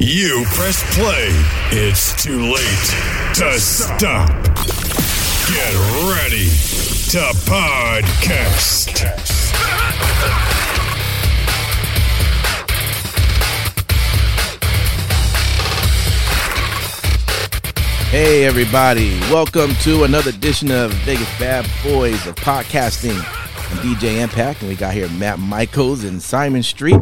You press play. It's too late to stop. Get ready to podcast. Hey, everybody. Welcome to another edition of Vegas Bad Boys of Podcasting. I'm DJ Impact, and we got here Matt Michaels and Simon Street.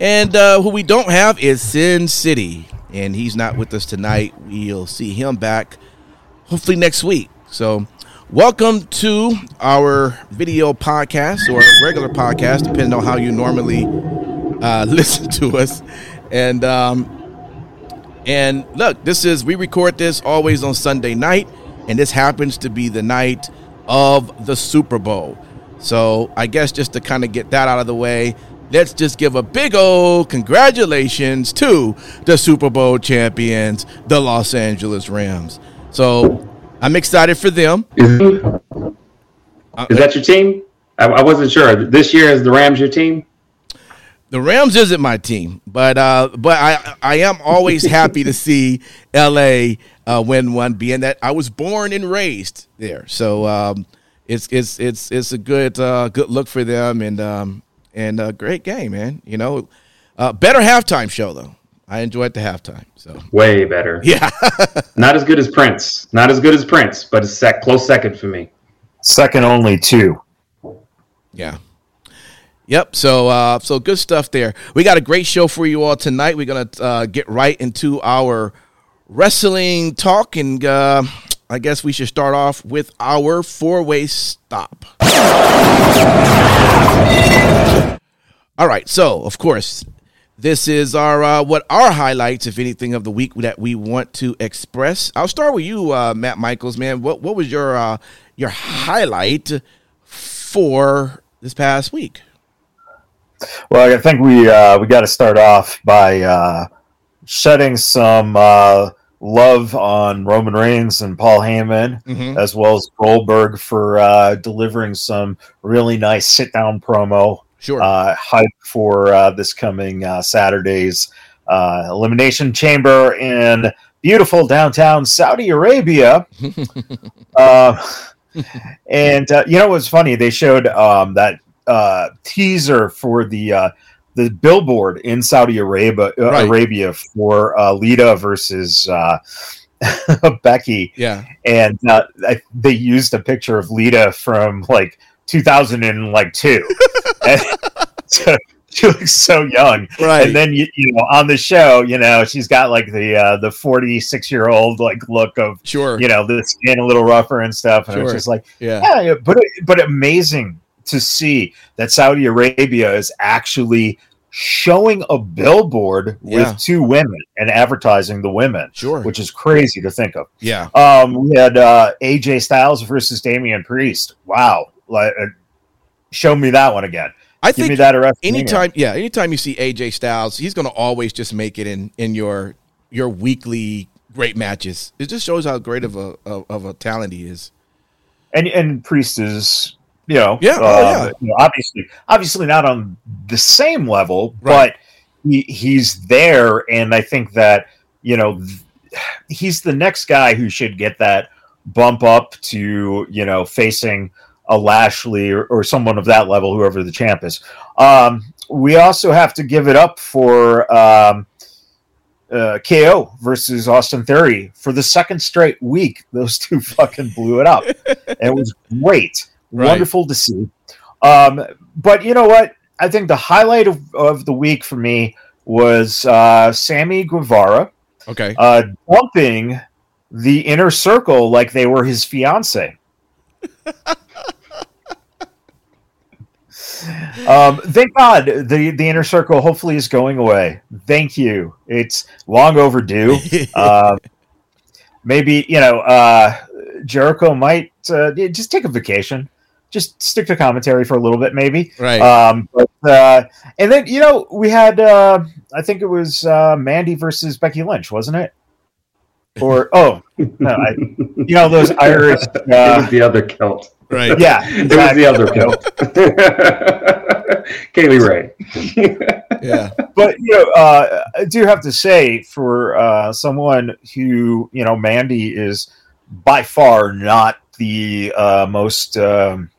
And uh, who we don't have is Sin City, and he's not with us tonight. We'll see him back hopefully next week. So, welcome to our video podcast or regular podcast, depending on how you normally uh, listen to us. And um, and look, this is we record this always on Sunday night, and this happens to be the night of the Super Bowl. So I guess just to kind of get that out of the way, let's just give a big old congratulations to the Super Bowl champions, the Los Angeles Rams. So I'm excited for them. Is, is that your team? I, I wasn't sure. This year is the Rams your team? The Rams isn't my team, but uh, but I I am always happy to see LA uh, win one, being that I was born and raised there. So um, it's it's it's it's a good uh, good look for them, and um, and a great game, man. You know, uh, better halftime show though. I enjoyed the halftime. So way better. Yeah, not as good as Prince. Not as good as Prince, but it's sec- close second for me. Second only two. Yeah. Yep. So, uh, so good stuff there. We got a great show for you all tonight. We're gonna uh, get right into our wrestling talk, and uh, I guess we should start off with our four-way stop. All right. So, of course, this is our uh, what our highlights, if anything, of the week that we want to express. I'll start with you, uh, Matt Michaels. Man, what what was your uh, your highlight for this past week? Well, I think we uh, we got to start off by uh, shedding some uh, love on Roman Reigns and Paul Heyman, Mhm. as well as Goldberg for uh, delivering some really nice sit down promo Sure. uh, hype for uh, this coming uh, Saturday's uh, Elimination Chamber in beautiful downtown Saudi Arabia. uh, and uh, you know what's funny? They showed um, that uh, teaser for the uh, the billboard in Saudi Arabia uh, Right. Arabia for uh, Lita versus uh, Becky, yeah. and uh, I, they used a picture of Lita from like 2002. and like so she looks so young. Right. And then you, you know on the show, you know she's got like the uh, the 46 year old like look of Sure. you know the skin a little rougher and stuff, and Sure. it's just like yeah, yeah, but but amazing to see that Saudi Arabia is actually showing a billboard Yeah. with two women and advertising the women, Sure. which is crazy to think of. yeah. Um, we had uh, AJ Styles versus Damian Priest. Wow, like, uh, show me that one again. I Give me think that at anytime, yeah, anytime you see AJ Styles, he's going to always just make it in in your your weekly great matches. It just shows how great of a of, of a talent he is. and and Priest is you know Yeah, oh, uh, yeah. you know, obviously obviously not on the same level, Right. but he, he's there, and I think that you know th- he's the next guy who should get that bump up to you know facing a Lashley or, or someone of that level, whoever the champ is. Um, we also have to give it up for um, uh, KO versus Austin Theory for the second straight week. Those two fucking blew it up. it was great, Right. wonderful to see. Um, but you know what? I think the highlight of, of the week for me was uh, Sammy Guevara Okay. uh, dumping the inner circle like they were his fiance. um, thank God the the inner circle hopefully is going away. Thank you. It's long overdue. uh, maybe you know uh, Jericho might uh, just take a vacation. Just stick to commentary for a little bit, maybe. Right. Um, but uh, and then you know we had uh, I think it was uh, Mandy versus Becky Lynch, wasn't it? Or oh no, I, you know those Irish. it was the other Celt. Right. Yeah, It was the other Celt. Kay Lee Ray. Yeah. but you know, uh, I do have to say, for uh, someone who you know, Mandy is by far not the uh, most um,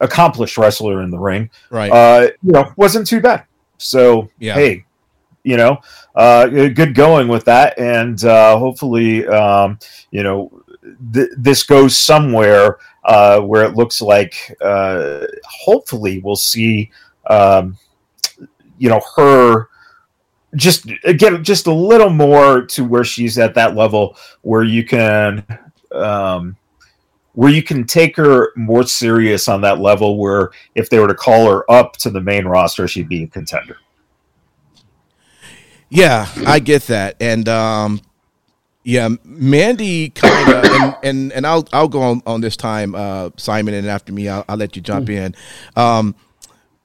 accomplished wrestler in the ring. Right. Uh, you know, wasn't too bad. So Yeah. hey, you know, uh, good going with that, and uh, hopefully, um, you know, th- this goes somewhere uh, where it looks like, uh, hopefully, we'll see, um, you know, her just get just a little more to where she's at that level where you can. Um, where you can take her more serious on that level where if they were to call her up to the main roster she'd be a contender. Yeah, I get that, and um, yeah, Mandy kind of, and, and and I'll I'll go on, on this time, uh, Simon, and after me, I'll, I'll let you jump in. Um,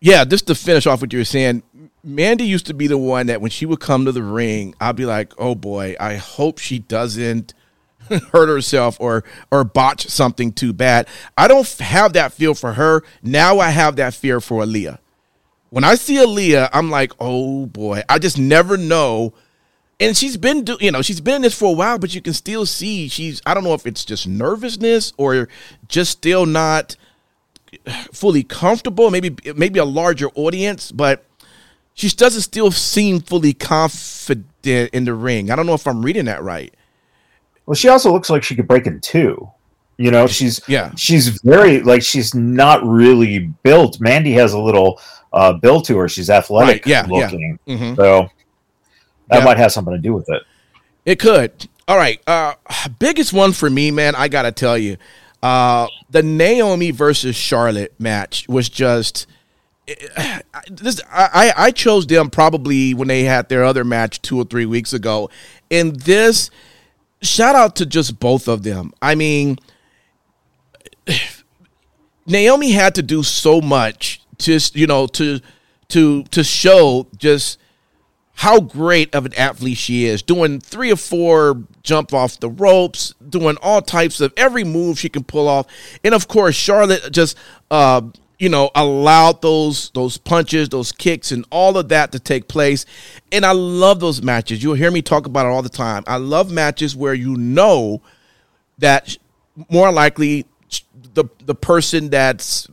yeah, just to finish off what you were saying, Mandy used to be the one that when she would come to the ring, I'd be like, oh boy, I hope she doesn't hurt herself or or botch something too bad. I don't have that feel for her now. I have that fear for Aliyah when I see Aliyah, I'm like, oh boy, I just never know. And she's been, do, you know, she's been in this for a while, but you can still see she's. I don't know if it's just nervousness or just still not fully comfortable. Maybe, maybe a larger audience, but she doesn't still seem fully confident in the ring. I don't know if I'm reading that right. Well she also looks like she could break in two you know she's Yeah. she's very like she's not really built mandy has a little uh build to her she's athletic Right, yeah, yeah. looking Mhm. so that Yeah. might have something to do with it It could. All right. Uh biggest one for me, man, I gotta tell you. Uh the Naomi versus Charlotte match was just this I, I chose them probably when they had their other match two or three weeks ago. And this shout out to just both of them. I mean Naomi had to do so much just you know to to to show just how great of an athlete she is, doing three or four jump off the ropes, doing all types of every move she can pull off, and of course Charlotte just uh, you know allowed those those punches, those kicks, and all of that to take place. And I love those matches. You'll hear me talk about it all the time. I love matches where you know that more likely the the person that's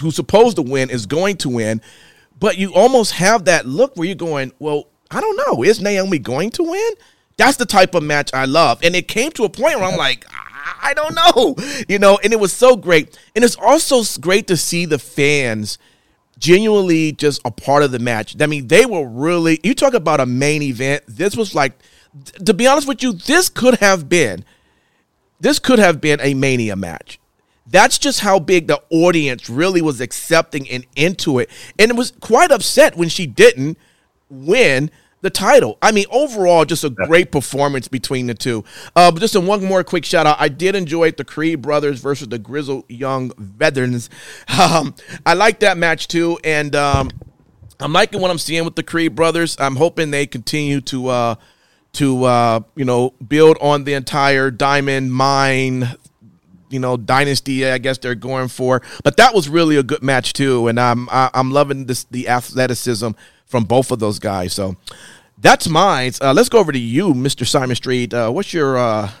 who's supposed to win is going to win, but you almost have that look where you're going, well, I don't know, is Naomi going to win? That's the type of match I love, and it came to a point where I'm like, I don't know, you know, and it was so great, and it's also great to see the fans genuinely just a part of the match. I mean, they were really. You talk about a main event. This was like, to be honest with you, this could have been this could have been a mania match. That's just how big the audience really was accepting and into it. And it was quite upset when she didn't win the title. I mean, overall, just a great performance between the two. Uh, but just one more quick shout out. I did enjoy the Creed brothers versus the Grizzle Young Veterans. Um, I like that match too. And um, I'm liking what I'm seeing with the Creed brothers. I'm hoping they continue to uh, to uh, you know build on the entire diamond mine you know dynasty I guess they're going for. But that was really a good match too, and I'm I, I'm loving this the athleticism from both of those guys. So that's mine. Uh, let's go over to you, Mr. Simon Street. Uh, what's your uh,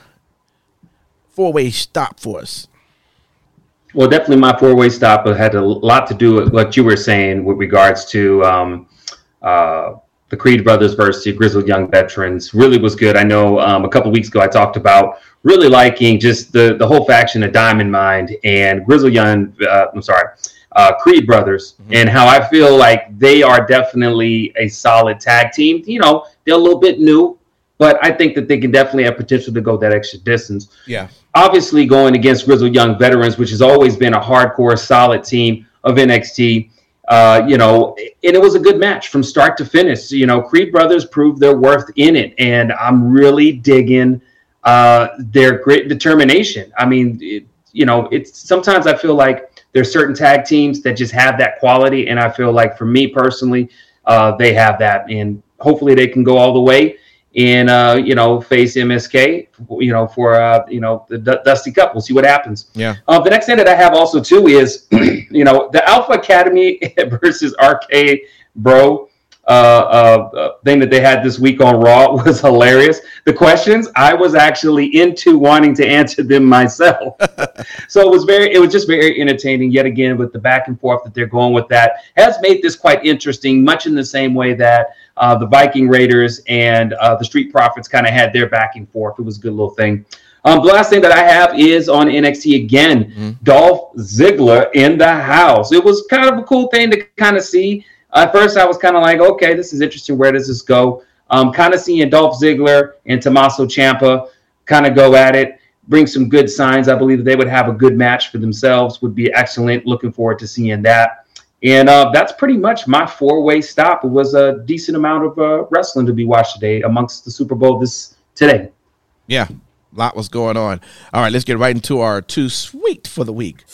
four way stop for us? Well, definitely my four way stop had a lot to do with what you were saying with regards to um, uh, the Creed brothers versus the Grizzled Young Veterans. Really was good. I know um, a couple weeks ago I talked about really liking just the, the whole faction of Diamond Mine and Grizzled Young, uh, I'm sorry, uh, Creed brothers, and how I feel like they are definitely a solid tag team. You know, they're a little bit new, but I think that they can definitely have potential to go that extra distance Yeah. obviously going against Grizzled Young Veterans, which has always been a hardcore, solid team of NXT. Uh, you know, and it was a good match from start to finish. You know, Creed brothers proved their worth in it, and I'm really digging uh, their great determination. I mean, it, you know, it's sometimes I feel like there's certain tag teams that just have that quality, and I feel like for me personally, uh, they have that, and hopefully they can go all the way and uh, you know face MSK, you know for uh, you know the D- Dusty Cup. We'll see what happens. Yeah. Uh, the next thing that I have also too is you know the Alpha Academy versus RK Bro uh, uh, uh, thing that they had this week on Raw was hilarious. The questions I was actually into wanting to answer them myself. so it was very, it was just very entertaining. Yet again, with the back and forth that they're going with that has made this quite interesting. Much in the same way that uh, the Viking Raiders and uh, the Street Profits kind of had their back and forth. It was a good little thing. Um, the last thing that I have is on NXT again, mm-hmm. Dolph Ziggler in the house. It was kind of a cool thing to kind of see at first I was kind of like, okay, this is interesting. Where does this go? Um, kind of seeing Dolph Ziggler and Tommaso Ciampa kind of go at it, bring some good signs. I believe that they would have a good match for themselves. Would be excellent. Looking forward to seeing that. And uh, that's pretty much my four-way stop. It was a decent amount of uh, wrestling to be watched today amongst the Super Bowl this today. Yeah, a lot was going on. All right, let's get right into our two sweet for the week.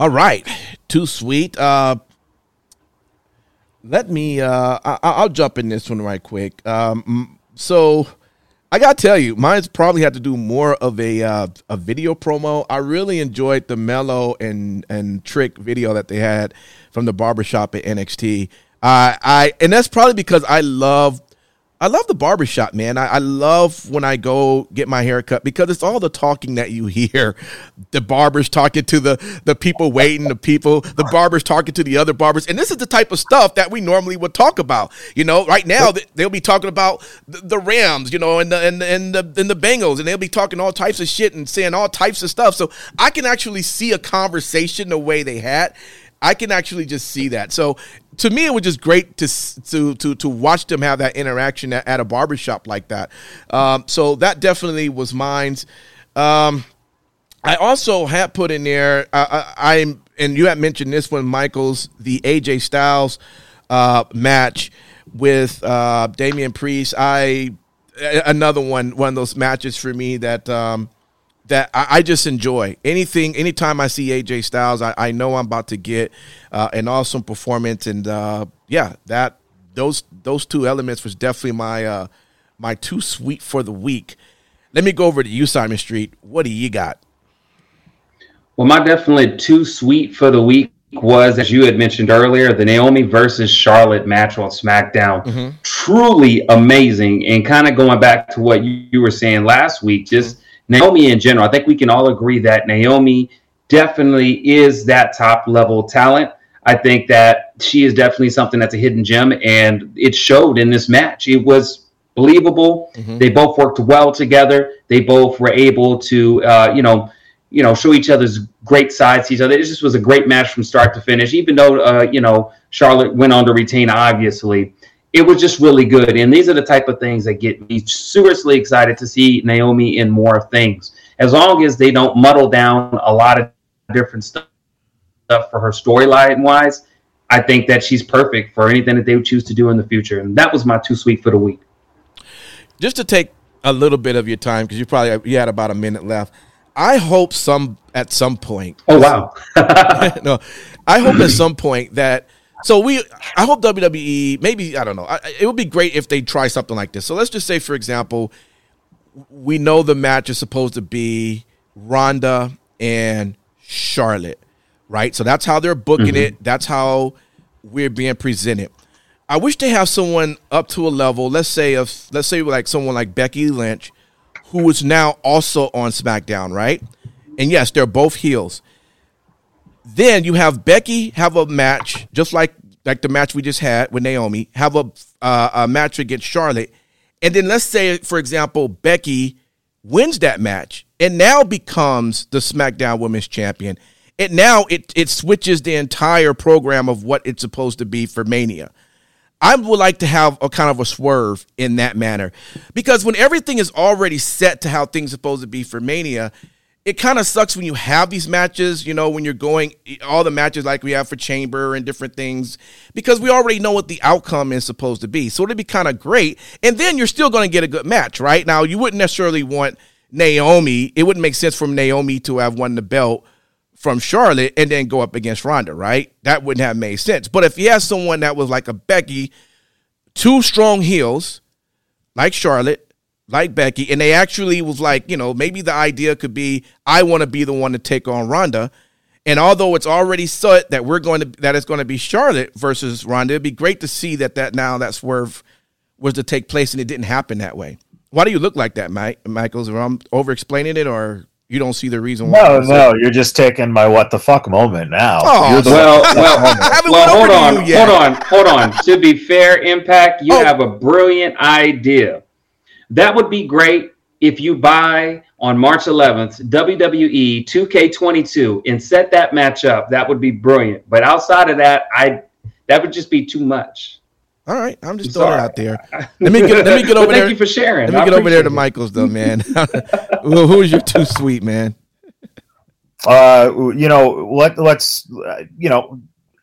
All right, too sweet. Uh, let me. Uh, I, will jump in this one right quick. Um, so I gotta tell you, mine's probably had to do more of a uh, a video promo. I really enjoyed the Melo and and Trick video that they had from the barbershop at NXT. Uh, I and that's probably because I love I love the barbershop, man. I, I, love when I go get my hair cut because it's all the talking that you hear. The barbers talking to the, the people waiting, the people, the barbers talking to the other barbers. And this is the type of stuff that we normally would talk about. You know, right now they'll be talking about the, the Rams, you know, and the, and, and, the, and the Bengals, and they'll be talking all types of shit and saying all types of stuff. So I can actually see a conversation the way they had. I can actually just see that. So to me, it was just great to to to to watch them have that interaction at, at a barbershop like that. Um, so that definitely was mine. Um, I also had put in there. I, I, am and you had mentioned this one, Michaels, the AJ Styles uh, match with uh, Damian Priest. I another one one of those matches for me that. Um, that I, I, just enjoy. Anything, anytime I see AJ Styles, I, I know I'm about to get uh, an awesome performance, and uh, yeah, that those those two elements was definitely my uh, my too sweet for the week. Let me go over to you, Simon Street. What do you got? Well, my definitely too sweet for the week was, as you had mentioned earlier, the Naomi versus Charlotte match on SmackDown. Mm-hmm. Truly amazing. And kind of going back to what you, you were saying last week, just mm-hmm Naomi in general, I think we can all agree that Naomi definitely is that top level talent. I think that she is definitely something that's a hidden gem, and it showed in this match. It was believable. Mm-hmm. They both worked well together. They both were able to, uh, you know, you know, show each other's great sides to each other. It just was a great match from start to finish. Even though, uh, you know, Charlotte went on to retain, obviously, it was just really good. And these are the type of things that get me seriously excited to see Naomi in more things. As long as they don't muddle down a lot of different stuff for her storyline wise, I think that she's perfect for anything that they would choose to do in the future. And that was my too sweet for the week. Just to take a little bit of your time, because you probably you had about a minute left. I hope some at some point. Oh wow! no, I hope at some point that so we, I hope WWE, maybe I don't know. it would be great if they try something like this. So let's just say, for example, we know the match is supposed to be Ronda and Charlotte, right? So that's how they're booking mm-hmm. it. That's how we're being presented. I wish they have someone up to a level. Let's say of let's say like someone like Becky Lynch, who is now also on SmackDown, right? And yes, they're both heels. Then you have Becky have a match just like like the match we just had with Naomi, have a uh, a match against Charlotte, and then let's say for example Becky wins that match and now becomes the SmackDown Women's Champion. It now it it switches the entire program of what it's supposed to be for Mania. I would like to have a kind of a swerve in that manner because when everything is already set to how things are supposed to be for Mania, it kind of sucks when you have these matches, you know, when you're going all the matches like we have for Chamber and different things, because we already know what the outcome is supposed to be. So it'd be kind of great. And then you're still going to get a good match, right? Now, you wouldn't necessarily want Naomi, it wouldn't make sense for Naomi to have won the belt from Charlotte and then go up against Ronda, right? That wouldn't have made sense. But if you had someone that was like a Becky, two strong heels, like Charlotte, like Becky, and they actually was like, you know, maybe the idea could be I want to be the one to take on Ronda. And although it's already set that we're going to that it's going to be Charlotte versus Ronda, it'd be great to see that that now that swerve was to take place and it didn't happen that way. Why do you look like that, Mike? Michaels? Am I'm over explaining it, or you don't see the reason why? No, no, you're just taking my what the fuck moment now. Oh, well, well, well hold on, hold on, hold on. To be fair, Impact, you oh. have a brilliant idea. That would be great if you buy on March 11th WWE 2K22 and set that match up. That would be brilliant. But outside of that, I that would just be too much. All right, I'm just I'm throwing it out there. Let me get let me get over thank there. Thank you for sharing. Let me get over there to Michaels though, man. well, who's your too sweet man? Uh, you know, let let's you know,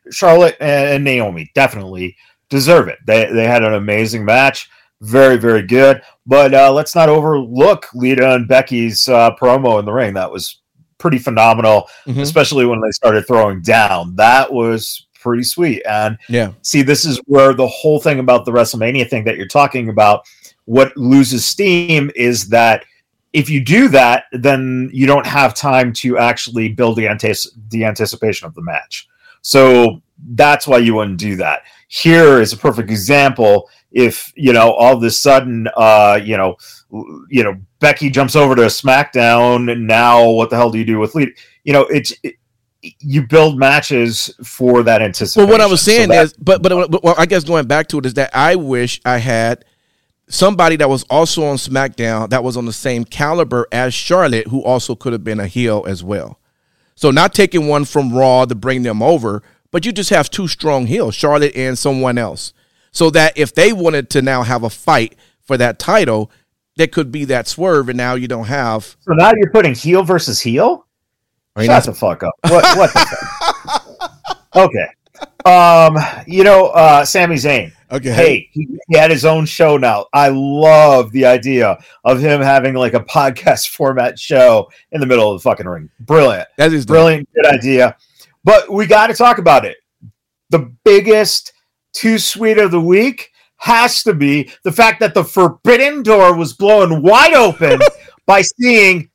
Charlotte and Naomi definitely deserve it. They they had an amazing match very, very good. But uh, let's not overlook Lita and Becky's uh, promo in the ring. That was pretty phenomenal, mm-hmm. especially when they started throwing down. That was pretty sweet. And yeah, see, this is where the whole thing about the WrestleMania thing that you're talking about, what loses steam is that if you do that, then you don't have time to actually build the, antis- the anticipation of the match. So that's why you wouldn't do that. Here is a perfect example if you know all of a sudden uh you know you know Becky jumps over to SmackDown and now what the hell do you do with Lita? You know it's it, you build matches for that anticipation. Well, what I was saying so is, but, but but well, I guess going back to it is that I wish I had somebody that was also on SmackDown that was on the same caliber as Charlotte, who also could have been a heel as well. So not taking one from Raw to bring them over, but you just have two strong heels, Charlotte and someone else so that if they wanted to now have a fight for that title, there could be that swerve, and now you don't have. So now you're putting heel versus heel. I mean, Shut the fuck up. What? What the fuck? Okay. Um, you know, uh, Sami Zayn. Okay. Hey, he, he, had his own show now. I love the idea of him having like a podcast format show in the middle of the fucking ring. Brilliant. That is brilliant. Good idea. But we got to talk about it. The biggest too sweet of the week has to be the fact that the forbidden door was blown wide open by seeing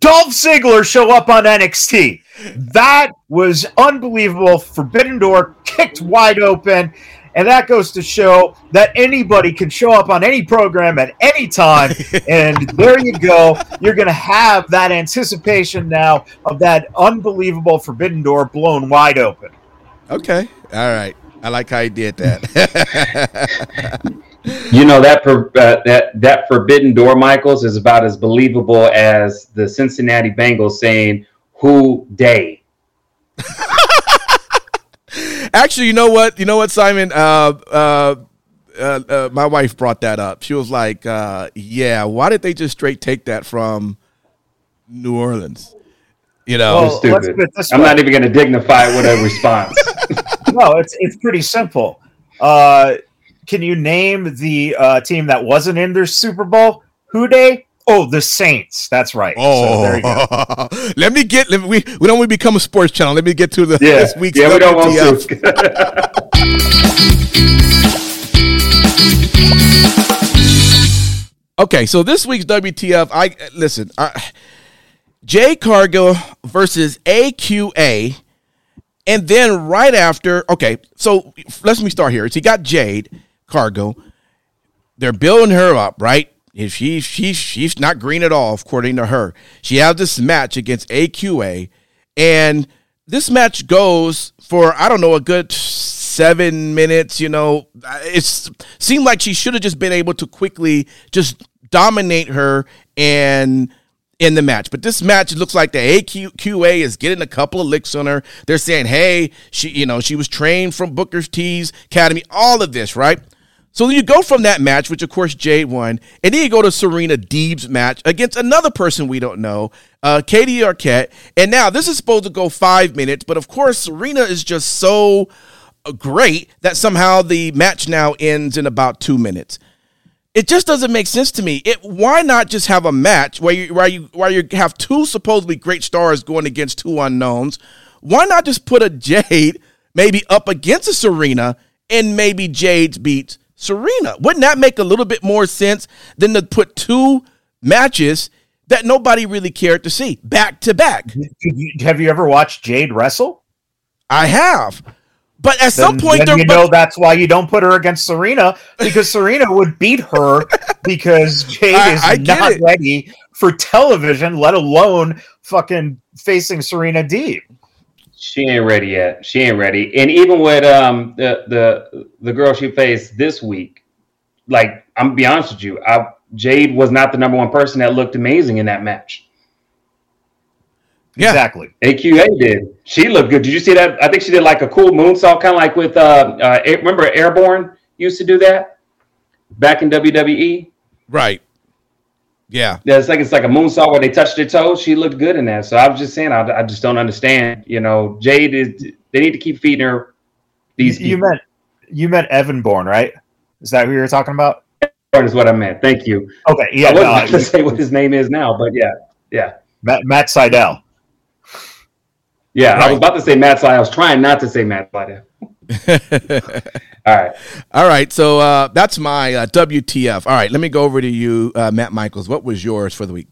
Dolph Ziggler show up on NXT. That was unbelievable. Forbidden door kicked wide open. And that goes to show that anybody can show up on any program at any time. and there you go. You're going to have that anticipation now of that unbelievable Forbidden Door blown wide open. Okay. All right. I like how he did that. you know that uh, that that forbidden door, Michaels, is about as believable as the Cincinnati Bengals saying "Who Dey." Actually, you know what? You know what, Simon? Uh, uh, uh, uh, my wife brought that up. She was like, uh, "Yeah, why did they just straight take that from New Orleans?" You know, well, stupid. I'm not even going to dignify it with a response. no, it's it's pretty simple. Uh, can you name the uh, team that wasn't in their Super Bowl? Who Dey? Oh, the Saints. That's right. Oh, so there you go. Oh, let me get. Let me, we we don't want to become a sports channel. Let me get to the yeah. this week's yeah, WTF. we don't want to. okay, so this week's WTF. I listen. I, Jade Cargill versus AQA and then right after, okay, so let's me start here. So you got Jade Cargill. They're building her up, right? If she she's she's not green at all, according to her. She has this match against AQA, and this match goes for I don't know a good seven minutes. You know, it's seemed like she should have just been able to quickly just dominate her and in the match. But this match, it looks like the AQA is getting a couple of licks on her. They're saying, hey, she, you know, she was trained from Booker's T's Academy, all of this, right? So then you go from that match, which of course Jade won, and then you go to Serena Deeb's match against another person we don't know, uh, Katie Arquette, and now this is supposed to go five minutes, but of course Serena is just so uh, great that somehow the match now ends in about two minutes. It just doesn't make sense to me. It why not just have a match where you where you where you have two supposedly great stars going against two unknowns? Why not just put a Jade maybe up against a Serena and maybe Jade beats Serena? Wouldn't that make a little bit more sense than to put two matches that nobody really cared to see back to back? Have you ever watched Jade wrestle? I have. But at some point, then you know that's why you don't put her against Serena because Serena would beat her because Jade I- is I not it. ready for television, let alone fucking facing Serena Deeb. She ain't ready yet. She ain't ready. And even with um the the the girl she faced this week, like I'm gonna be honest with you, I Jade was not the number one person that looked amazing in that match. Yeah. Exactly. AQA did. She looked good. Did you see that? I think she did like a cool moonsault, kind of like with uh, uh remember Airborne used to do that back in WWE. right. Yeah. Yeah, it's like it's like a moonsault where they touch their toes. She looked good in that. So I was just saying, I, I just don't understand. You know, Jade is. They need to keep feeding her these. you people. meant you meant Evan Bourne, right? Is that who you're talking about? Evan is what I meant. Thank you. Okay, yeah, I wasn't no, about to say what his name is now, but yeah, yeah, Matt, Matt Sydal. yeah. I was about to say Matt Sydal. I was trying not to say Matt Slide. All right. All right. So uh, that's my uh, WTF. All right. Let me go over to you, uh, Matt Michaels. What was yours for the week?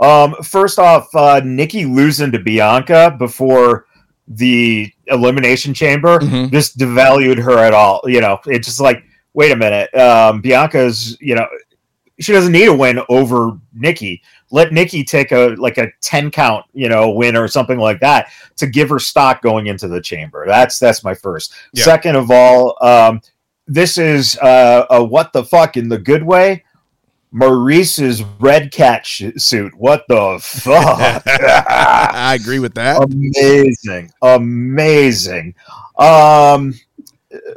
Um, first off, uh, Nikki losing to Bianca before the elimination chamber Mhm. just devalued her at all. You know, it's just like, wait a minute, um, Bianca's, you know, she doesn't need a win over Nikki. Let Nikki take a like a ten count, you know, win or something like that to give her stock going into the chamber. That's that's my first. Yeah. Second of all, um, this is uh, a what the fuck in the good way. Maryse's red cat sh- suit. What the fuck? I agree with that. amazing, amazing. Um,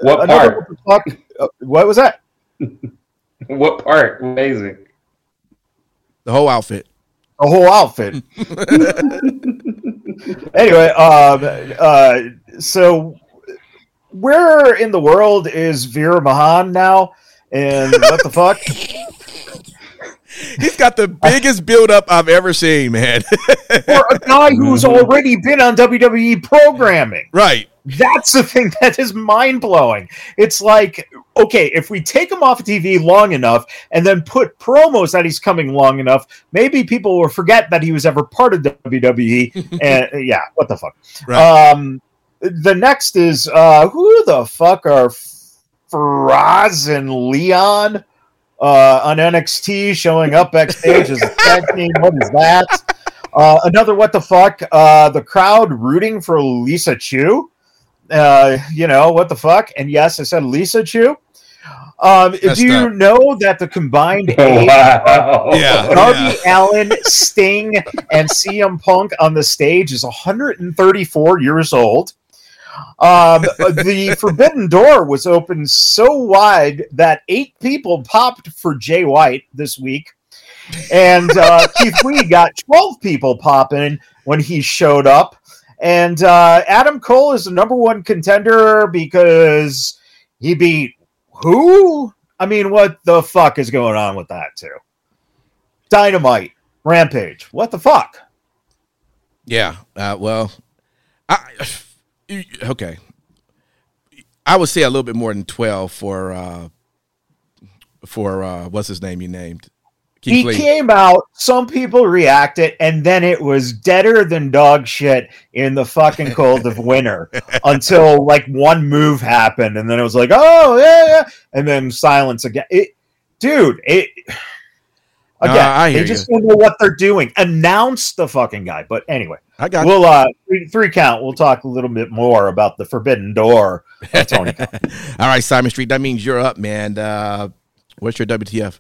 What part? what the fuck? Uh, what was that? What part? Amazing. The whole outfit. A whole outfit. anyway, um, uh, so where in the world is Veer Mahaan now? And what the fuck? He's got the biggest buildup I've ever seen, man. For a guy who's already been on WWE programming. right. That's the thing that is mind blowing. It's like, okay, if we take him off TV long enough and then put promos that he's coming long enough, maybe people will forget that he was ever part of WWE. and yeah, what the fuck? Right. Um, the next is uh, who the fuck are Faraz and Leon uh, on NXT showing up backstage as a tag team? What is that? Uh, another what the fuck? Uh, the crowd rooting for Lisa Chu. Uh, you know what the fuck? And yes, I said Lisa Chu. Um, Messed do you up. know that the combined age Oh, wow. Yeah. Darby Allin, Sting, and CM Punk on the stage is 134 years old. Um, the Forbidden Door was opened so wide that eight people popped for Jay White this week. And uh, Keith Lee got 12 people popping when he showed up. And uh, Adam Cole is the number one contender because he beat who? I mean, what the fuck is going on with that, too? Dynamite, Rampage. What the fuck? Yeah. Uh, well, I okay. I would say a little bit more than twelve for uh, for uh, what's his name you named He Lee. came out, some people reacted, and then it was deader than dog shit in the fucking cold of winter until like one move happened, and then it was like, oh yeah, yeah, and then silence again. It, dude, it again, Uh, I they just don't know what they're doing. Announce the fucking guy. But anyway, I got we'll uh three, three count. We'll talk a little bit more about the Forbidden Door of Tony. All right, Simon Street. That means you're up, man. Uh, what's your WTF?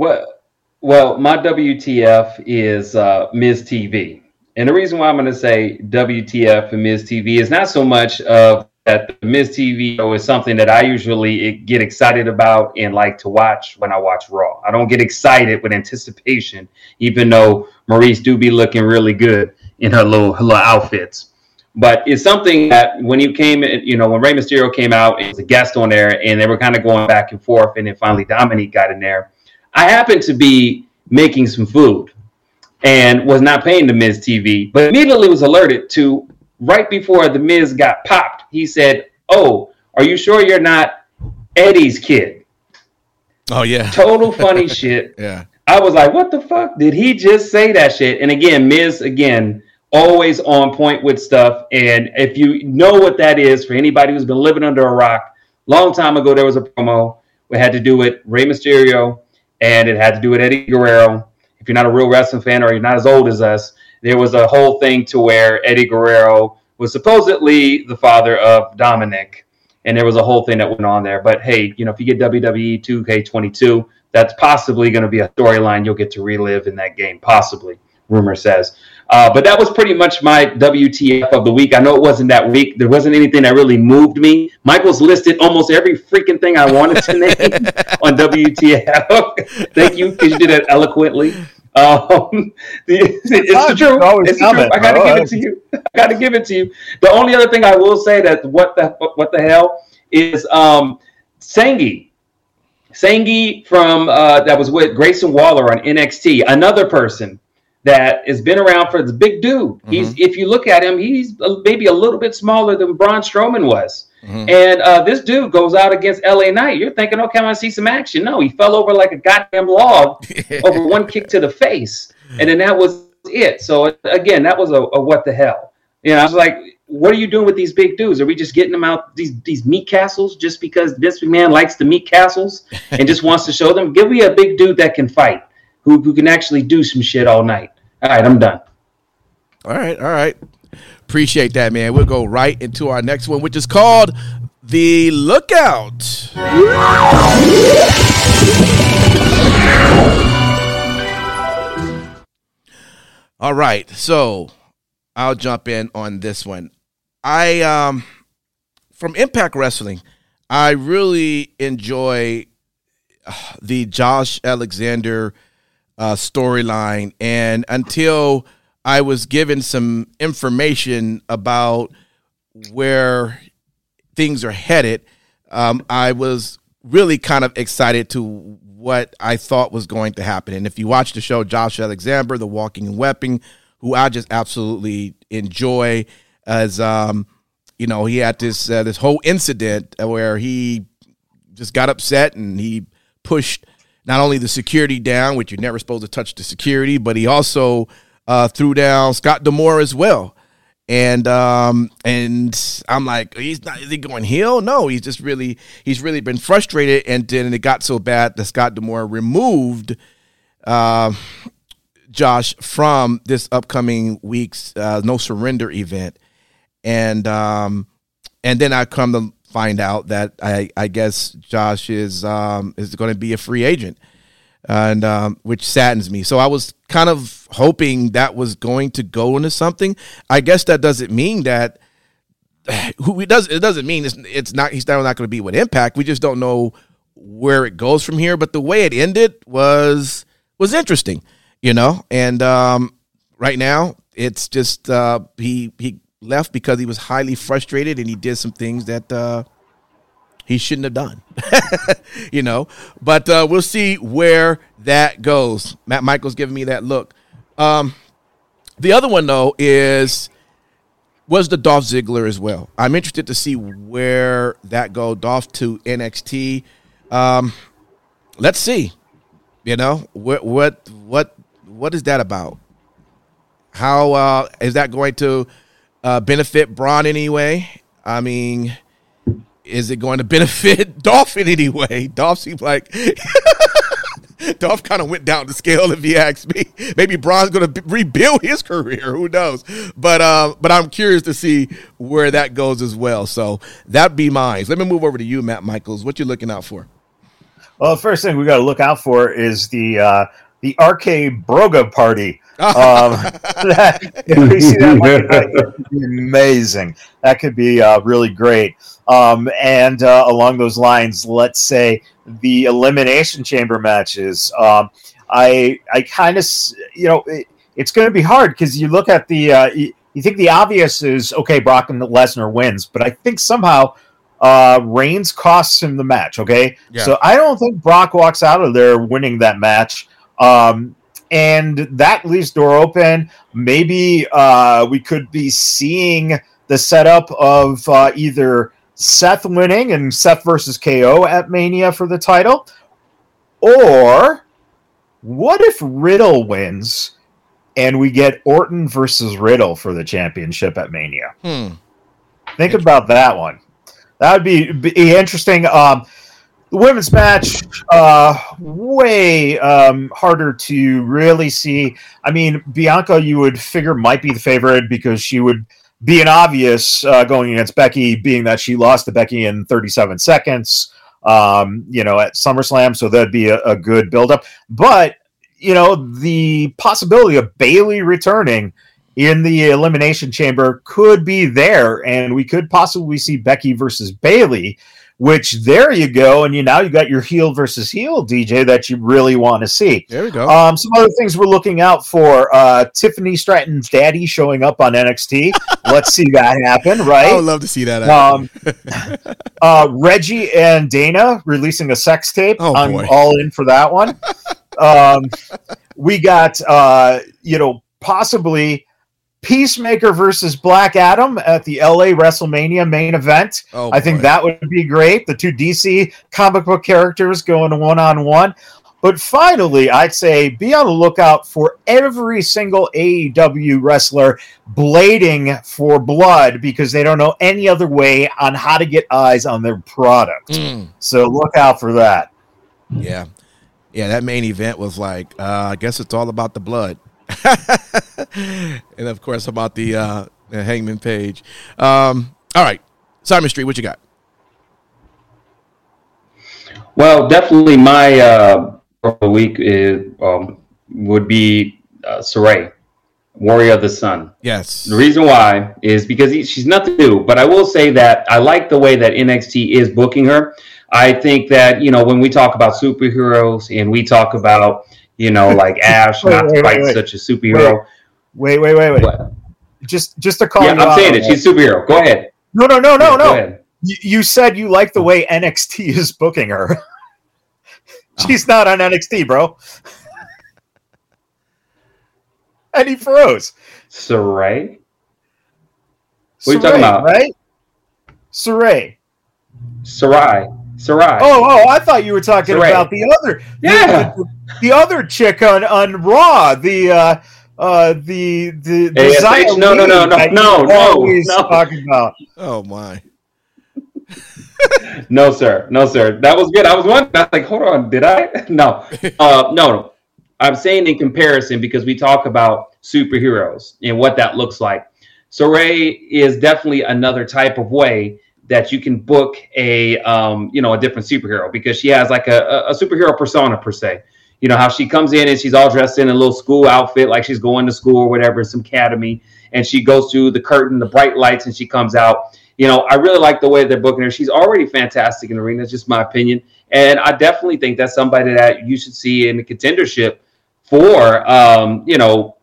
Well, well, my WTF is uh, Miz TV, and the reason why I'm going to say WTF and Miz TV is not so much of that the Miz TV show is something that I usually get excited about and like to watch when I watch Raw. I don't get excited with anticipation, even though Maryse do be looking really good in her little her little outfits. But it's something that when you came, in, you know, when Rey Mysterio came out as a guest on there, and they were kind of going back and forth, and then finally Dominik got in there. I happened to be making some food and was not paying the Miz TV, but immediately was alerted to right before the Miz got popped. He said, "Oh, are you sure you're not Eddie's kid?" Oh yeah, total funny shit. Yeah, I was like, "What the fuck did he just say that shit?" And again, Miz again always on point with stuff. And if you know what that is, for anybody who's been living under a rock, long time ago there was a promo. We had to do with Rey Mysterio, and it had to do with Eddie Guerrero. If you're not a real wrestling fan or you're not as old as us, there was a whole thing to where Eddie Guerrero was supposedly the father of Dominik, and there was a whole thing that went on there. But hey, you know, if you get WWE 2K22, that's possibly going to be a storyline you'll get to relive in that game, possibly. Rumor says. Uh, but that was pretty much my WTF of the week. I know it wasn't that week. There wasn't anything that really moved me. Michael's listed almost every freaking thing I wanted to name on WTF. Thank you because you did it eloquently. Um, the, it's true. It's true. I got to give it to you. I got to give it to you. The only other thing I will say that what the what the hell is um, Sanga. Sanga from uh, that was with Grayson Waller on NXT. Another person that has been around for the big dude. Mm-hmm. He's if you look at him, he's maybe a little bit smaller than Braun Strowman was. Mm-hmm. And uh, this dude goes out against LA Knight. You're thinking, okay, I want to see some action. No, he fell over like a goddamn log over one kick to the face, and then that was it. So again, that was a, a what the hell. You know, I was like, what are you doing with these big dudes? Are we just getting them out these these meat castles just because this man likes the meat castles and just wants to show them? Give me a big dude that can fight who, who can actually do some shit all night. All right, I'm done. All right, all right. Appreciate that, man. We'll go right into our next one, which is called The Lookout. All right, so I'll jump in on this one. I um from Impact Wrestling, I really enjoy uh, the Josh Alexander uh, storyline. And until I was given some information about where things are headed, um, I was really kind of excited to what I thought was going to happen. And if you watch the show, Josh Alexander, The Walking and Weapon, who I just absolutely enjoy, as um, you know, he had this uh, this whole incident where he just got upset and he pushed not only the security down, which you're never supposed to touch the security, but he also uh, threw down Scott D'Amore as well. And um, and I'm like, he's not. Is he going heel? No, he's just really he's really been frustrated. And then it got so bad that Scott D'Amore removed uh, Josh from this upcoming week's uh, No Surrender event. And um, and then I come to find out that I, I guess Josh is um, is going to be a free agent, and um, which saddens me. So I was kind of hoping that was going to go into something. I guess that doesn't mean that who it does it doesn't mean it's, it's not he's not, not going to be with Impact. We just don't know where it goes from here. But the way it ended was was interesting, you know. And um, right now it's just uh, he he left because he was highly frustrated and he did some things that uh, he shouldn't have done. you know, but uh, we'll see where that goes. Matt Michaels giving me that look. Um, the other one though is was the Dolph Ziggler as well. I'm interested to see where that go. Dolph to NXT. Um, let's see. You know what what what what is that about? How uh, is that going to uh, benefit Bron anyway? I mean, is it going to benefit Dolph in any way? Dolph seems like Dolph kind of went down the scale, if you ask me. Maybe Bron's going to b- rebuild his career. Who knows? But uh, but I'm curious to see where that goes as well. So that'd be mine. Let me move over to you, Matt Michaels. What you looking out for? Well, the first thing we got to look out for is the uh, the RK Broga party. Um, that, if we see that, that could be amazing. That could be uh, really great. Um, and uh, along those lines, let's say the elimination chamber matches. Um, I I kind of you know it, it's going to be hard because you look at the uh, you, you think the obvious is okay, Brock and Lesnar wins, but I think somehow uh, Reigns costs him the match. Okay, Yeah. so I don't think Brock walks out of there winning that match. Um, and that leaves door open. Maybe uh, we could be seeing the setup of uh, either Seth winning and Seth versus KO at Mania for the title, or what if Riddle wins and we get Orton versus Riddle for the championship at Mania? Hmm. Think about that one. That would be, be interesting. Um, the women's match, uh, way um, harder to really see. I mean, Bianca, you would figure might be the favorite because she would be an obvious uh, going against Becky, being that she lost to Becky in 37 seconds. Um, you know, at SummerSlam, so that'd be a, a good buildup. But you know, the possibility of Bayley returning in the elimination chamber could be there, and we could possibly see Becky versus Bayley. Which there you go, and you now you got your heel versus heel DJ that you really want to see. There we go. Um, some other things we're looking out for: uh, Tiffany Stratton's daddy showing up on NXT. Let's see that happen, right? I would love to see that. Um, happen. uh, Reggie and Dana releasing a sex tape. Oh, I'm boy. all in for that one. um, we got, uh, you know, possibly Peacemaker versus Black Adam at the LA WrestleMania main event. oh, I think boy. that would be great. The two DC comic book characters going one on one. But finally, I'd say be on the lookout for every single AEW wrestler blading for blood because they don't know any other way on how to get eyes on their product. Mm. So look out for that. Yeah. Yeah, that main event was like, uh, I guess it's all about the blood. and of course about the uh the hangman page. Um, all right. Simon Street, what you got? Well, definitely my uh, week is um, would be uh, Sarray, Warrior of the Sun. Yes. The reason why is because he, she's nothing new, but I will say that I like the way that NXT is booking her. I think that you know when we talk about superheroes and we talk about you know like Ash Wait, not wait, quite wait, wait. such a superhero. Wait, wait, wait, wait. Just just to call Yeah, I'm saying it. She's a superhero. Go ahead. No, no, no, no, no. You, you said you like the way NXT is booking her. Oh. She's not on NXT, bro. and he froze. Sarray. What are you talking about? Right? Sarray. Sarray. Sarray. Oh, oh, I thought you were talking Sarray. about the other Yeah. the, the other chick on, on Raw, the uh uh the the, the ASH? Xia No, no, Li no, no, no, no, always no. talking about. Oh my. No, sir. No, sir. That was good. I was wondering. I was like, hold on. Did I? No. Uh, no, no. I'm saying in comparison because we talk about superheroes and what that looks like. Sarray is definitely another type of way that you can book a, um, you know, a different superhero because she has like a, a- superhero persona per se. You know how she comes in and she's all dressed in a little school outfit, like she's going to school or whatever, some academy, and she goes through the curtain, the bright lights, and she comes out you know, I really like the way they're booking her. She's already fantastic in the ring. That's just my opinion. And I definitely think that's somebody that you should see in the contendership for, um, you know,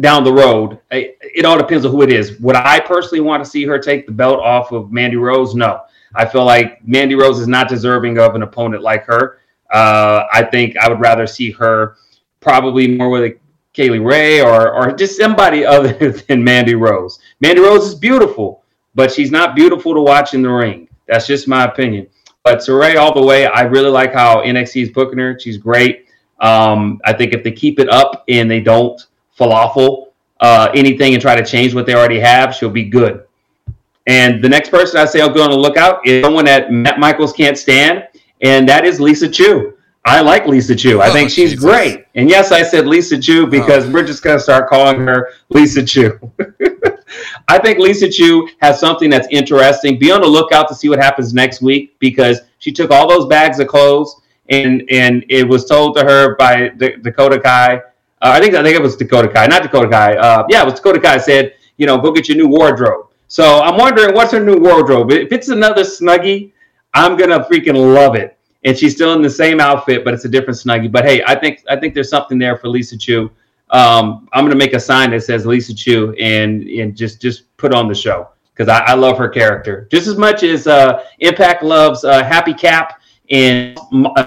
down the road. It all depends on who it is. Would I personally want to see her take the belt off of Mandy Rose? No. I feel like Mandy Rose is not deserving of an opponent like her. Uh, I think I would rather see her probably more with a Kay Lee Ray or, or just somebody other than Mandy Rose. Mandy Rose is beautiful but she's not beautiful to watch in the ring. That's just my opinion. But Sarray, all the way, I really like how NXT is booking her. She's great. Um, I think if they keep it up and they don't falafel uh, anything and try to change what they already have, she'll be good. And the next person I say I'll go on the lookout is someone that Matt Michaels can't stand, and that is Lisa Chu. I like Lisa Chu. I Oh, think she's Jesus. great. And yes, I said Lisa Chu because we're just going to start calling her Lisa Chu. I think Lisa Chu has something that's interesting. Be on the lookout to see what happens next week because she took all those bags of clothes and and it was told to her by D- Dakota Kai. Uh, I think I think it was Dakota Kai, not Dakota Kai. Uh, yeah, it was Dakota Kai said, you know, go get your new wardrobe. So I'm wondering what's her new wardrobe. If it's another snuggie, I'm gonna freaking love it. And she's still in the same outfit, but it's a different snuggie. But hey, I think I think there's something there for Lisa Chu. Um, I'm gonna make a sign that says Lisa Chu and and just just put on the show because I, I, love her character just as much as uh, Impact loves uh, Happy Cap and,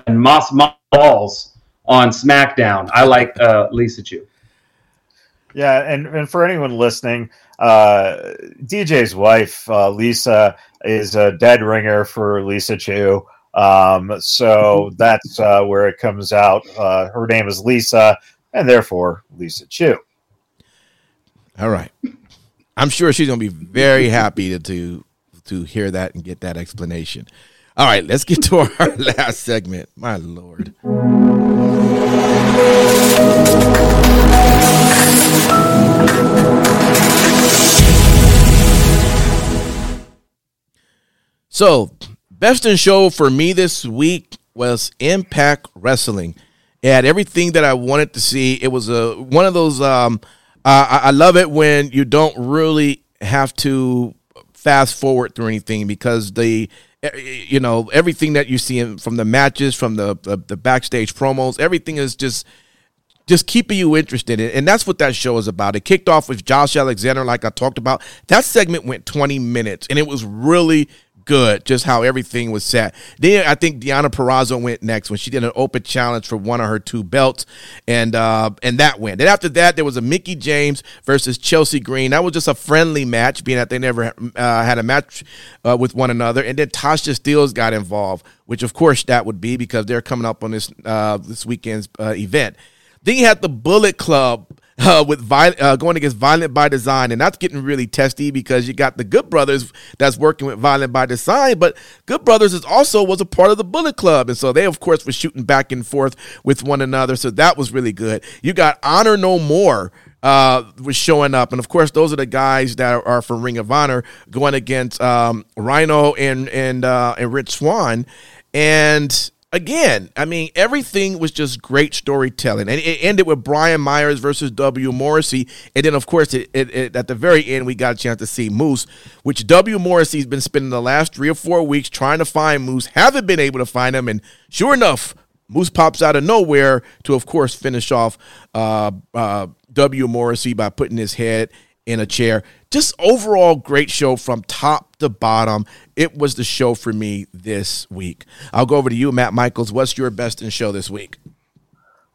and Moss Balls on SmackDown. I like uh, Lisa Chu. Yeah, and, and for anyone listening, uh, DJ's wife, uh, Lisa, is a dead ringer for Lisa Chu. Um, so that's uh, where it comes out. Uh, her name is Lisa, and therefore Lisa Chu. All right. I'm sure she's gonna be very happy to, to to hear that and get that explanation. All right, let's get to our last segment. My lord. So, best in show for me this week was Impact Wrestling. It had everything that I wanted to see. It was a one of those. Um, I, I love it when you don't really have to fast forward through anything because the you know everything that you see from the matches from the, the, the backstage promos everything is just just keeping you interested. In and that's what that show is about. It kicked off with josh alexander like i talked about. That segment went 20 minutes and it was really good just how everything was set. Then I think Deonna Purrazzo went next when she did an open challenge for one of her two belts, and uh, and that went. Then after that, there was a Mickie James versus Chelsea Green. That was just a friendly match, being that they never uh, had a match uh, with one another. And then Tasha Steelz got involved, which of course that would be because they're coming up on this uh, this weekend's uh, event. Then you had the Bullet Club uh, with violent, uh, going against Violent by Design, and that's getting really testy because you got the Good Brothers that's working with Violent by Design, but Good Brothers is also was a part of the Bullet Club, and so they of course were shooting back and forth with one another, so that was really good. You got Honor No More uh, was showing up, and of course those are the guys that are from Ring of Honor going against um, Rhino and and uh, and Rich Swann. and again, I mean, everything was just great storytelling. And it ended with Brian Myers versus W. Morrissey. And then, of course, it, it, it, at the very end, we got a chance to see Moose, which W. Morrissey's been spending the last three or four weeks trying to find Moose, haven't been able to find him. And sure enough, Moose pops out of nowhere to, of course, finish off uh, uh, W. Morrissey by putting his head in a chair. Just overall great show from top to bottom. It was the show for me this week. I'll go over to you, Matt Michaels. What's your best in show this week?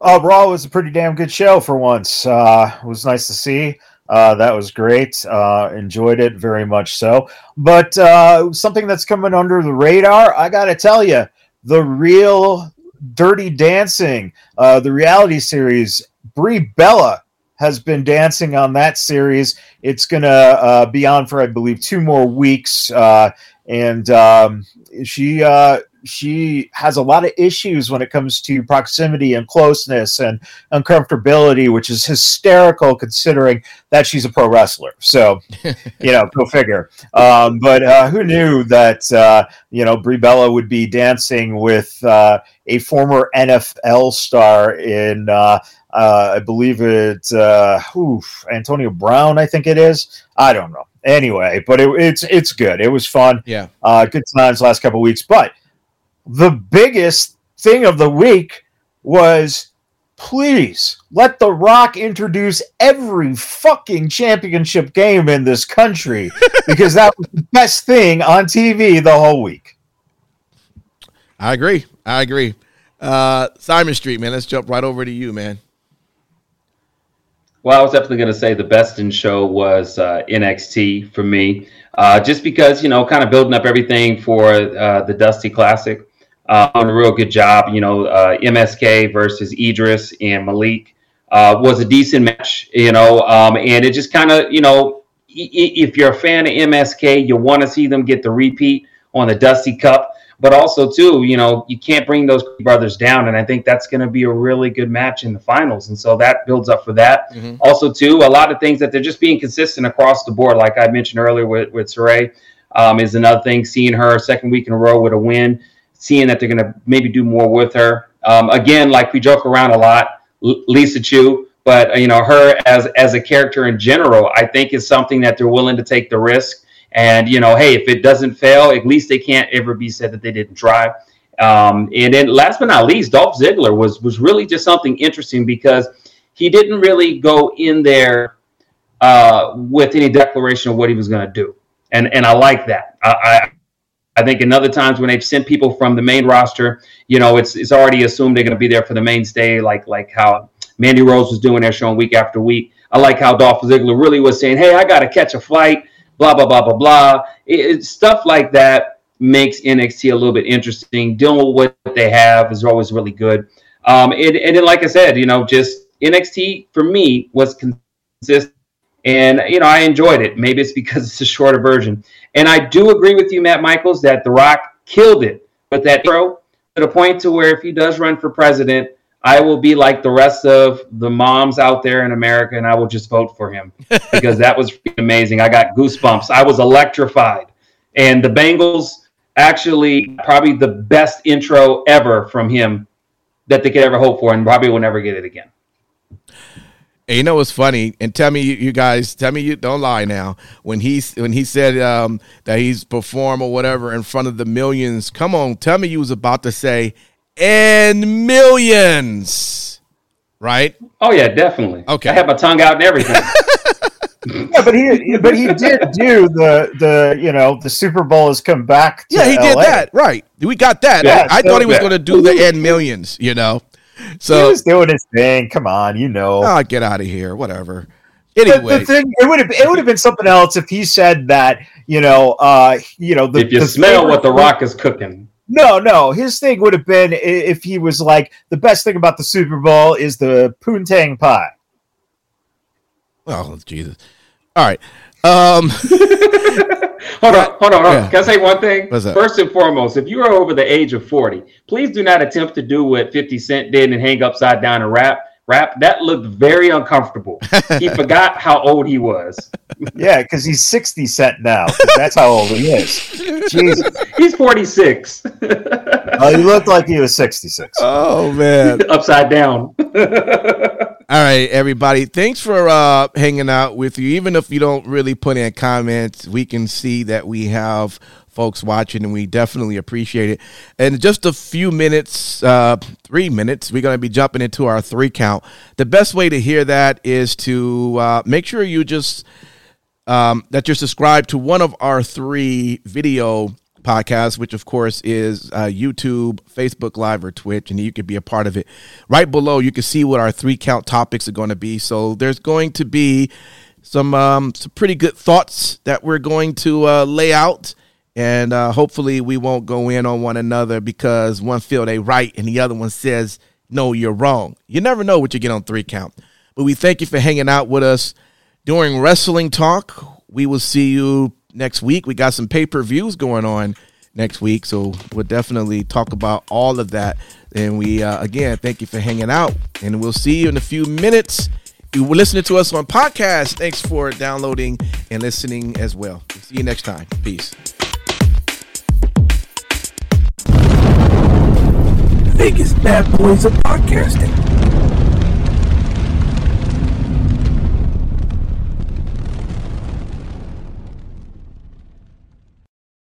Uh, Raw was a pretty damn good show for once. Uh, it was nice to see. Uh, that was great. Uh, enjoyed it very much so. But uh, something that's coming under the radar, I got to tell you, the real Dirty Dancing, uh, the reality series, Brie Bella has been dancing on that series. It's going to uh, be on for, I believe, two more weeks. Uh, and um, she uh, she has a lot of issues when it comes to proximity and closeness and uncomfortability, which is hysterical considering that she's a pro wrestler. So, you know, go figure. Um, but uh, who knew that uh, you know Brie Bella would be dancing with uh, a former NFL star in uh, uh, I believe it, uh, oof, Antonio Brown. I think it is. I don't know. Anyway, but it, it's it's good. It was fun. Yeah, uh, good times last couple weeks. But the biggest thing of the week was please let The Rock introduce every fucking championship game in this country because that was the best thing on TV the whole week. I agree. I agree. Uh, Simon Street, man. Let's jump right over to you, man. Well, I was definitely going to say the best in show was uh, NXT for me, uh, just because you know, kind of building up everything for uh, the Dusty Classic. Uh, on a real good job, you know, uh, MSK versus Idris and Malik uh, was a decent match, you know, um, and it just kind of, you know, if you're a fan of MSK, you want to see them get the repeat on the Dusty Cup but also too, you know, you can't bring those brothers down, and I think that's going to be a really good match in the finals, and so that builds up for that. Mm-hmm. Also, too, a lot of things that they're just being consistent across the board, like I mentioned earlier with with Sarray, um, is another thing. Seeing her second week in a row with a win, seeing that they're going to maybe do more with her. Um, again, like we joke around a lot, Lisa Chu, but uh, you know her as as a character in general, I think is something that they're willing to take the risk. And you know, hey, if it doesn't fail, at least they can't ever be said that they didn't try. Um, and then last but not least, Dolph Ziggler was was really just something interesting because he didn't really go in there uh, with any declaration of what he was going to do, and and I like that. I, I think in other times when they've sent people from the main roster, you know, it's it's already assumed they're going to be there for the mainstay, like like how Mandy Rose was doing their show week after week. I like how Dolph Ziggler really was saying, "Hey, I got to catch a flight." Blah blah blah blah blah. It, it, stuff like that makes NXT a little bit interesting. Dealing with what they have is always really good. Um, and, and then, like I said, you know, just NXT for me was consistent and you know I enjoyed it. Maybe it's because it's a shorter version. And I do agree with you, Matt Michaels, that The Rock killed it But that intro to the point to where if he does run for president, I will be like the rest of the moms out there in America, and I will just vote for him because that was amazing. I got goosebumps. I was electrified, and the Bengals actually probably the best intro ever from him that they could ever hope for, and probably will never get it again. And you know what's funny? And tell me, you guys, tell me you don't lie now. When he when he said um, that he's perform or whatever in front of the millions, come on, tell me you was about to say and millions, right? Oh yeah, definitely. Okay, I have my tongue out and everything. yeah, but he but he did do the the you know the Super Bowl has come back. yeah, he LA. did that right. We got that. Yeah, I, I so thought he was bad. going to do the and millions. You know, he so was doing his thing. Come on, you know. oh, get out of here. Whatever. Anyway, the thing it would have it would have been something else if he said that you know uh you know the, if you the smell favorite what the Rock is cooking, no no his thing would have been if he was like the best thing about the Super Bowl is the poontang pie. oh Jesus. All right. Um, hold on, hold on, hold on. Yeah. Can I say one thing? What's that? First and foremost, if you are over the age of forty, please do not attempt to do what Fifty Cent did and hang upside down and rap. Rap that looked very uncomfortable. he forgot how old he was. Yeah, because he's sixty Cent now. that's how old he is. Jesus, He's forty six, oh, he looked like he was sixty six. oh man. upside down. All right, everybody. Thanks for uh, hanging out with you. Even if you don't really put in comments, we can see that we have folks watching, and we definitely appreciate it. And in just a few minutes, uh, three minutes, we're going to be jumping into our three count. The best way to hear that is to uh, make sure you just um, that you're subscribed to one of our three video podcasts, which of course is uh, YouTube, Facebook Live, or Twitch, and you could be a part of it. Right below, you can see what our three count topics are going to be. So there's going to be some um, some pretty good thoughts that we're going to uh, lay out. And uh, hopefully, we won't go in on one another because one feel they right and the other one says, no, you're wrong. You never know what you get on three count. But we thank you for hanging out with us during wrestling talk. We will see you next week. We got some pay per views going on next week, so we'll definitely talk about all of that. And we uh, again thank you for hanging out, and we'll see you in a few minutes. You were listening to us on podcast. Thanks for downloading and listening as well. See you next time. Peace. Vegas bad boys of podcasting.